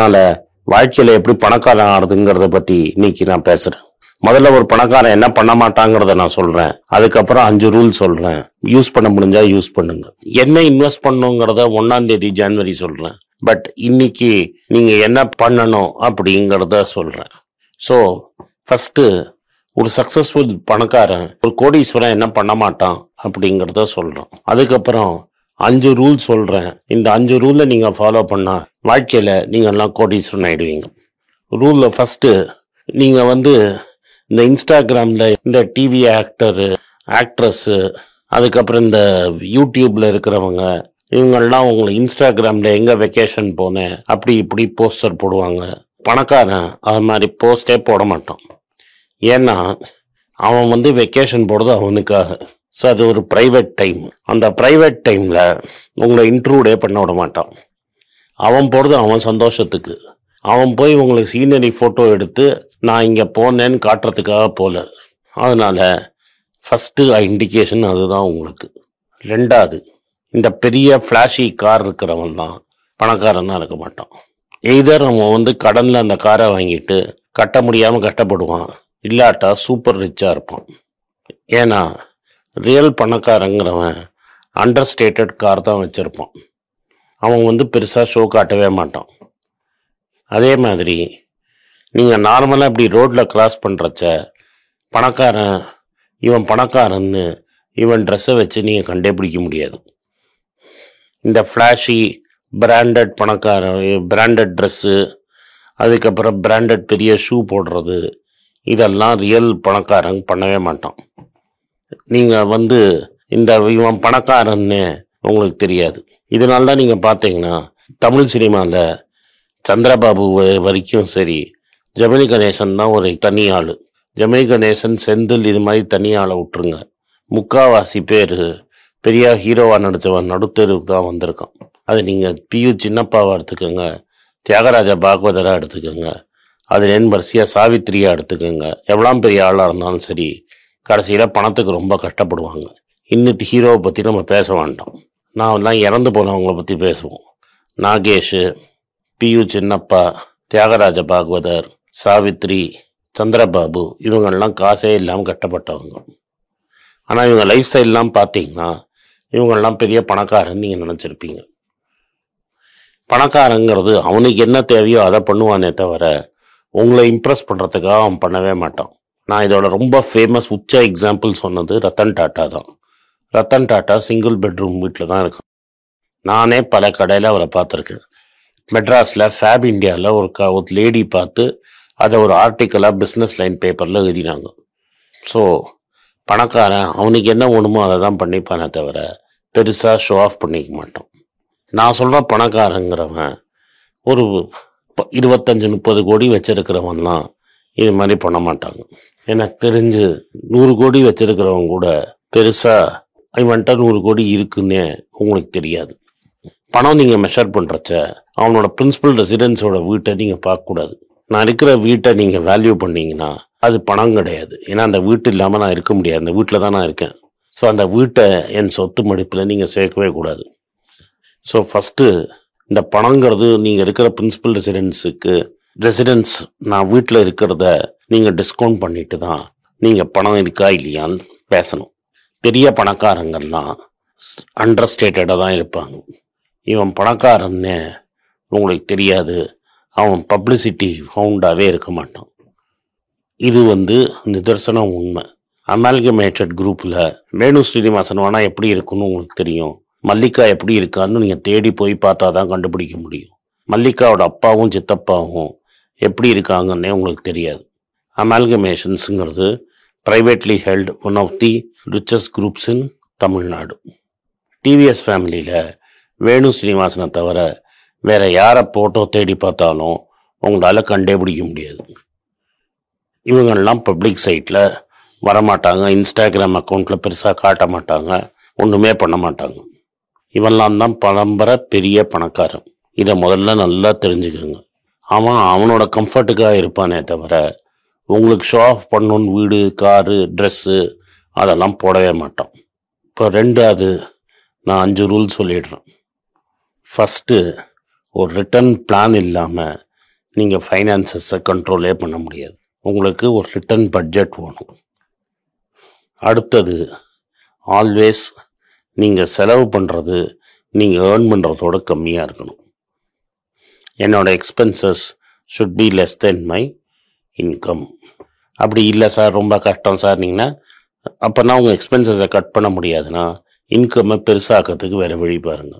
அதனால வாழ்க்கையில எப்படி பணக்காரன் ஆகுதுங்கிறத பத்தி இன்னைக்கு நான் பேசுறேன். முதல்ல ஒரு பணக்காரன் என்ன பண்ண மாட்டாங்கிறத நான் சொல்றேன். அதுக்கப்புறம் அஞ்சு ரூல் சொல்றேன். யூஸ் பண்ண முடிஞ்சா யூஸ் பண்ணுங்க. என்ன இன்வெஸ்ட் பண்ணுங்கிறத ஒன்னாம் தேதி ஜனவரி சொல்றேன். பட் இன்னைக்கு நீங்க என்ன பண்ணணும் அப்படிங்கிறத சொல்றேன். ஸோ ஃபர்ஸ்ட் ஒரு சக்சஸ்ஃபுல் பணக்காரன் ஒரு கோடீஸ்வரன் என்ன பண்ண மாட்டான் அப்படிங்கிறத சொல்றோம். அதுக்கப்புறம் அஞ்சு ரூல் சொல்கிறேன் இந்த அஞ்சு ரூலை நீங்கள் ஃபாலோ பண்ணால் வாழ்க்கையில் நீங்க எல்லாம் கோடீஸ்வரன் ஆகிடுவீங்க ரூலில் ஃபஸ்ட்டு நீங்கள் வந்து இந்த இன்ஸ்டாகிராமில் இந்த டிவி ஆக்டரு ஆக்ட்ரஸ்ஸு அதுக்கப்புறம் இந்த யூடியூப்பில் இருக்கிறவங்க இவங்கெல்லாம் உங்களை இன்ஸ்டாகிராமில் எங்கே வெக்கேஷன் போனேன் அப்படி இப்படி போஸ்டர் போடுவாங்க. பணக்காரன் அது மாதிரி போஸ்டே போட மாட்டான். ஏன்னா அவன் வந்து வெக்கேஷன் போடுறது அவனுக்காக. ஸோ அது ஒரு ப்ரைவேட் டைம் அந்த ப்ரைவேட் டைமில் உங்களை இன்ட்ரூடே பண்ண விட மாட்டான். அவன் போகிறது அவன் சந்தோஷத்துக்கு. அவன் போய் உங்களுக்கு சீனரி ஃபோட்டோ எடுத்து நான் இங்கே போனேன்னு காட்டுறதுக்காக போல. அதனால் ஃபஸ்ட்டு இண்டிகேஷன் அதுதான் உங்களுக்கு. ரெண்டாவது இந்த பெரிய ஃப்ளாஷி கார் இருக்கிறவன் தான் பணக்காரனாக இருக்க மாட்டான். எய்தர் அவன் வந்து கடனில் அந்த காரை வாங்கிட்டு கட்ட முடியாமல் கஷ்டப்படுவான் இல்லாட்டா சூப்பர் ரிச்சாக இருப்பான். ஏன்னா ரியல் பணக்காரங்கிறவன் அண்டர் ஸ்டேட்டட் கார் தான் வச்சுருப்பான். அவன் வந்து பெருசாக ஷோ காட்டவே மாட்டான். அதே மாதிரி நீங்கள் நார்மலாக இப்படி ரோட்டில் கிராஸ் பண்ணுறச்ச பணக்காரன் இவன் பணக்காரன்னு இவன் ட்ரெஸ்ஸை வச்சு நீங்கள் கண்டுபிடிக்க முடியாது. இந்த ஃப்ளாஷி பிராண்டட் பணக்காரன் பிராண்டட் ட்ரெஸ்ஸு அதுக்கப்புறம் பிராண்டட் பெரிய ஷூ போடுறது இதெல்லாம் ரியல் பணக்காரங்க பண்ணவே மாட்டான். நீங்கள் வந்து இந்த இவன் பணக்காரன்னு உங்களுக்கு தெரியாது. இதனால தான் நீங்கள் பார்த்தீங்கன்னா தமிழ் சினிமாவில் சந்திரபாபு வரைக்கும் சரி ஜெமினி கணேசன் தான் ஒரு தனி ஆள். ஜெமினி கணேசன் செந்தில் இது மாதிரி தனி ஆளை விட்டுருங்க. முக்காவாசி பேர் பெரிய ஹீரோவாக நடித்தவன் நடுத்தெருவுக்கு தான் வந்திருக்கான். அது நீங்கள் பியு சின்னப்பாவை எடுத்துக்கோங்க தியாகராஜ பாகவதராக எடுத்துக்கோங்க அது என் வரிசையாக சாவித்திரியாக எடுத்துக்கோங்க. எவ்வளோ பெரிய ஆளாக இருந்தாலும் சரி கடைசியில் பணத்துக்கு ரொம்ப கஷ்டப்படுவாங்க. இன்னிட்டு ஹீரோவை பற்றி நம்ம பேச வேண்டாம். நான் தான் இறந்து போனவங்களை பற்றி பேசுவோம். நாகேஷு பியு சின்னப்பா தியாகராஜ பாகவதர் சாவித்ரி சந்திரபாபு இவங்கெல்லாம் காசே இல்லாமல் கட்டப்பட்டவங்க. ஆனால் இவங்க லைஃப் ஸ்டைல்லாம் பார்த்தீங்கன்னா இவங்கெல்லாம் பெரிய பணக்காரன்னு நீங்கள் நினச்சிருப்பீங்க. பணக்காரங்கிறது அவனுக்கு என்ன தேவையோ அதை பண்ணுவானே தவிர உங்களை இம்ப்ரெஸ் பண்ணுறதுக்காக அவன் பண்ணவே மாட்டான். நான் இதோட ரொம்ப ஃபேமஸ் உச்ச எக்ஸாம்பிள் சொன்னது ரத்தன் டாட்டா தான். ரத்தன் டாட்டா சிங்கிள் பெட்ரூம் வீட்டில் தான் இருக்கும் நானே பல கடையில் அவரை பார்த்துருக்கேன். மெட்ராஸில் ஃபேப் இந்தியாவில் ஒரு க ஒரு லேடி பார்த்து அதை ஒரு ஆர்டிக்கலாக பிஸ்னஸ் லைன் பேப்பரில் எழுதினாங்க. ஸோ பணக்காரன் அவனுக்கு என்ன வேணுமோ அதை தான் பண்ணிப்பானே தவிர பெருசாக ஷோ ஆஃப் பண்ணிக்க மாட்டான். நான் சொல்கிற பணக்காரங்கிறவன் ஒரு இருபத்தஞ்சு முப்பது கோடி வச்சிருக்கிறவன்லாம் இது மாதிரி பண்ண மாட்டாங்க. எனக்கு தெரிஞ்சு நூறு கோடி வச்சிருக்கிறவங்க கூட பெருசாக இவன்ட்ட நூறு கோடி இருக்குன்னே உங்களுக்கு தெரியாது. பணம் நீங்கள் மெஷர் பண்ணுறச்ச அவனோட பிரின்சிபல் ரெசிடென்ஸோட வீட்டை நீங்கள் பார்க்கக்கூடாது நான் இருக்கிற வீட்டை நீங்கள் வேல்யூ பண்ணீங்கன்னா அது பணம் கிடையாது. ஏன்னா அந்த வீட்டு இல்லாமல் நான் இருக்க முடியாது. அந்த வீட்டில் தான் நான் இருக்கேன். ஸோ அந்த வீட்டை என் சொத்து மதிப்பில் நீங்கள் சேர்க்கவே கூடாது. ஸோ ஃபஸ்ட்டு இந்த பணங்கிறது நீங்கள் இருக்கிற பிரின்சிபல் ரெசிடென்ஸுக்கு ரெசிடென்ஸ் நான் வீட்டில் இருக்கிறத நீங்கள் டிஸ்கவுண்ட் பண்ணிட்டு தான் நீங்கள் பணம் இருக்கா இல்லையான்னு பேசணும். பெரிய பணக்காரங்கள்லாம் அண்டர்ஸ்டேட்டடாக தான் இருப்பாங்க. இவன் பணக்காரன்னு உங்களுக்கு தெரியாது. அவன் பப்ளிசிட்டி ஃபவுண்டாகவே இருக்க மாட்டான். இது வந்து நிதர்சனம் உண்மை. அமால்கமேட்டட் குரூப்பில் வேணு ஸ்ரீனிவாசன் வேணால் எப்படி இருக்குன்னு உங்களுக்கு தெரியும். மல்லிகா எப்படி இருக்கான்னு நீங்கள் தேடி போய் பார்த்தா தான் கண்டுபிடிக்க முடியும். மல்லிகாவோட அப்பாவும் சித்தப்பாவும் எப்படி இருக்காங்கன்னே உங்களுக்கு தெரியாது. அமால்கமேஷன்ஸுங்கிறது privately held one of the richest groups in Tamil Nadu. TVS ஃபேமிலியில் வேணு ஸ்ரீனிவாசனை தவிர வேற யாரை போட்டோ தேடி பார்த்தாலும் உங்களால் கண்டே பிடிக்க முடியாது. இவங்கள்லாம் பப்ளிக் சைட்டில் வரமாட்டாங்க இன்ஸ்டாகிராம் அக்கௌண்ட்டில் பெருசாக காட்ட மாட்டாங்க ஒன்றுமே பண்ண மாட்டாங்க. இவெல்லாம் தான் பரம்பரை பெரிய பணக்காரன். இதை முதல்ல நல்லா தெரிஞ்சுக்கோங்க. அவன் அவனோட கம்ஃபர்ட்டுக்காக இருப்பானே தவிர உங்களுக்கு ஷோ ஆஃப் பண்ணணும்னு வீடு காரு ட்ரெஸ்ஸு அதெல்லாம் போடவே மாட்டான் இப்போ ரெண்டாவது நான் அஞ்சு ரூல் சொல்லிடுறேன். ஃபஸ்ட்டு ஒரு ரிட்டர்ன் பிளான் இல்லாமல் நீங்கள் ஃபைனான்சஸை கண்ட்ரோலே பண்ண முடியாது. உங்களுக்கு ஒரு ரிட்டர்ன் பட்ஜெட் வேணும். அடுத்தது ஆல்வேஸ் நீங்கள் செலவு பண்ணுறது நீங்கள் ஏர்ன் பண்ணுறதோட கம்மியாக இருக்கணும். என்னோட expenses should be less than my income அப்படி இல்லை சார் ரொம்ப கஷ்டம் சார்னீங்கன்னா அப்போனா உங்கள் எக்ஸ்பென்சஸை கட் பண்ண முடியாதுன்னா இன்கம்மை பெருசாக்கிறதுக்கு வேறு வழி பாருங்க.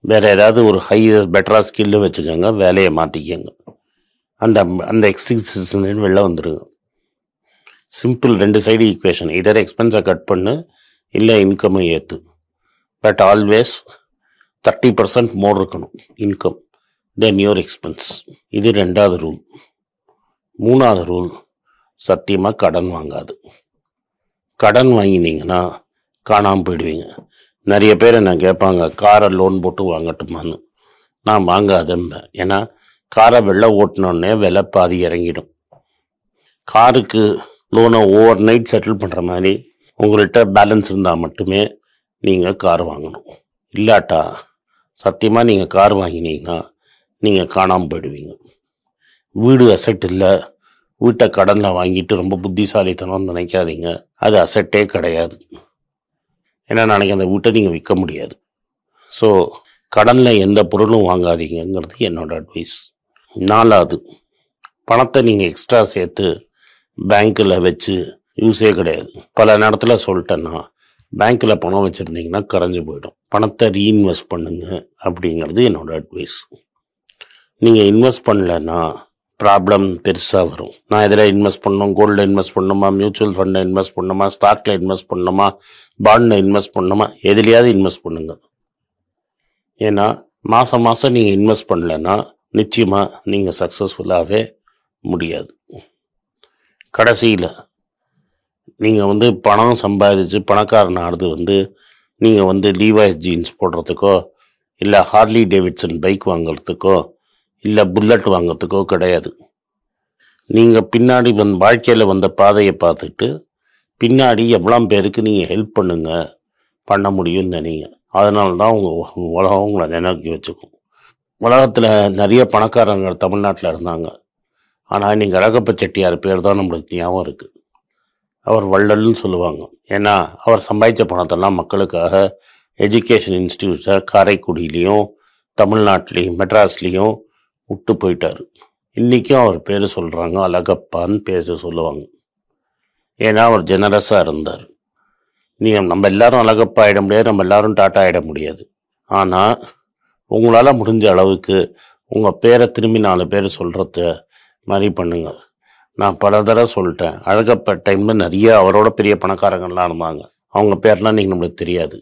வேறு ஏதாவது ஒரு ஹை பெட்டராக ஸ்கில்லு வச்சுக்கோங்க வேலையை மாற்றிக்கோங்க அந்த அந்த எக்ஸ்பென்சஸ் வெளில வந்துடுங்க சிம்பிள் ரெண்டு சைடு ஈக்குவேஷன் இதர் எக்ஸ்பென்ஸை கட் பண்ணு இல்லை இன்கம்மை ஏற்று but always thirty percent more இருக்கணும் இன்கம் தென் யுவர் எக்ஸ்பென்ஸ் இது ரெண்டாவது ரூல் மூணாவது ரூல் சத்தியமாக கடன் வாங்காது. கடன் வாங்கினீங்கன்னா காணாமல் போயிடுவீங்க. நிறைய பேர் என்ன கேட்பாங்க காரை லோன் போட்டு வாங்கட்டுமான்னு. நான் வாங்காதம்பேன் ஏன்னா காரை வெளில ஓட்டினோடனே விலை பாதி இறங்கிடும். காருக்கு லோனை ஓவர் நைட் செட்டில் பண்ணுற மாதிரி உங்கள்கிட்ட பேலன்ஸ் இருந்தால் மட்டுமே நீங்கள் கார் வாங்கணும். இல்லாட்டா சத்தியமாக நீங்கள் கார் வாங்கினீங்கன்னா நீங்கள் காணாமல் போயிடுவீங்க. வீடு அசெட் இல்லை. வீட்டை கடனில் வாங்கிட்டு ரொம்ப புத்திசாலித்தனம்னு நினைக்காதீங்க. அது அசெட்டே கிடையாது. ஏன்னா நாளைக்கு அந்த வீட்டை நீங்கள் விற்க முடியாது. ஸோ கடனில் எந்த பொருளும் வாங்காதீங்கங்கிறது என்னோட அட்வைஸ் நாலாவது பணத்தை நீங்கள் எக்ஸ்ட்ரா சேர்த்து பேங்க்கில் வச்சு யூஸே கிடையாது. பல நேரத்தில் சொல்லிட்டேன்னா பேங்க்கில் பணம் வச்சுருந்தீங்கன்னா கரைஞ்சு போயிடும். பணத்தை ரீஇன்வெஸ்ட் பண்ணுங்க அப்படிங்கிறது என்னோட அட்வைஸ் நீங்கள் இன்வெஸ்ட் பண்ணலன்னா ப்ராப்ளம் பெருசாக வரும். நான் இதில் இன்வெஸ்ட் பண்ணணும்? கோல்டில் இன்வெஸ்ட் பண்ணணுமா? மியூச்சுவல் ஃபண்டில் இன்வெஸ்ட் பண்ணணுமா? ஸ்டாக்கில் இன்வெஸ்ட் பண்ணணுமா? பாண்டில் இன்வெஸ்ட் பண்ணணுமா? எதுலையாவது இன்வெஸ்ட் பண்ணுங்க. ஏன்னா மாதம் மாதம் நீங்கள் இன்வெஸ்ட் பண்ணலைன்னா நிச்சயமாக நீங்கள் சக்ஸஸ்ஃபுல்லாகவே முடியாது. கடைசியில் நீங்கள் வந்து பணம் சம்பாதிச்சு பணக்காரன் ஆடுது வந்து நீங்கள் வந்து லீவாய்ஸ் ஜீன்ஸ் போடுறதுக்கோ இல்லை ஹார்லி டேவிட்சன் பைக் வாங்குறதுக்கோ இல்லை புல்லட் வாங்கிறதுக்கோ கிடையாது. நீங்கள் பின்னாடி வந் வாழ்க்கையில் வந்த பாதையை பார்த்துட்டு பின்னாடி எவ்வளோ பேருக்கு நீங்கள் ஹெல்ப் பண்ணுங்க பண்ண முடியும்னு நினைங்க. அதனால தான் உங்கள் உலகம் உங்களை நினைக்கி வச்சுக்கும். உலகத்தில் நிறைய பணக்காரங்க தமிழ்நாட்டில் இருந்தாங்க. ஆனால் நீங்கள் அழகப்ப செட்டியார் பேர் தான் நம்மளுக்கு ஞாபகம் இருக்குது அவர் வள்ளல்னு சொல்லுவாங்க. ஏன்னா அவர் சம்பாதிச்ச பணத்தெல்லாம் மக்களுக்காக எஜுகேஷன் இன்ஸ்டியூட்டை காரைக்குடியிலையும் தமிழ்நாட்டிலையும் மெட்ராஸ்லேயும் விட்டு போயிட்டார். இன்றைக்கும் அவர் பேர் சொல்கிறாங்க அழகப்பான்னு பேச சொல்லுவாங்க. ஏன்னா அவர் ஜெனரஸாக இருந்தார். நீங்கள் நம்ம எல்லாரும் அழகப்பா ஆகிட முடியாது நம்ம எல்லாரும் டாட்டா ஆகிட முடியாது. ஆனால் உங்களால் முடிஞ்ச அளவுக்கு உங்கள் பேரை திரும்பி நாலு பேர் சொல்கிறத மாதிரி பண்ணுங்கள் நான் பல தடவை சொல்லிட்டேன் அழகப்பா டைமில் நிறைய அவரோட பெரிய பணக்காரங்கள்லாம் இருந்தாங்க. அவங்க பேர்லாம் நீங்கள் நம்மளுக்கு தெரியாது.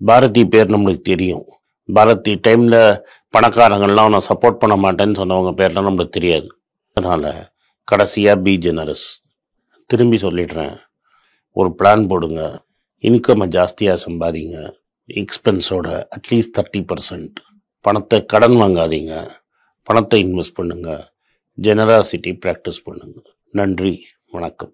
பாரதி பேர் நம்மளுக்கு தெரியும். பாரதி டைமில் பணக்காரங்கள்லாம் அவனை சப்போர்ட் பண்ண மாட்டேன்னு சொன்னவங்க பேர்லாம் நம்மளுக்கு தெரியாது. அதனால் கடைசியாக பி ஜெனரஸ் திரும்பி சொல்லிடுறேன். ஒரு பிளான் போடுங்க. இன்கம்மை ஜாஸ்தியாக சம்பாதிங்க. எக்ஸ்பென்ஸோட அட்லீஸ்ட் தேர்ட்டி பர்சன்ட் பணத்தை கடன் வாங்காதீங்க. பணத்தை இன்வெஸ்ட் பண்ணுங்கள் ஜெனராசிட்டி ப்ராக்டிஸ் பண்ணுங்கள் நன்றி. வணக்கம்.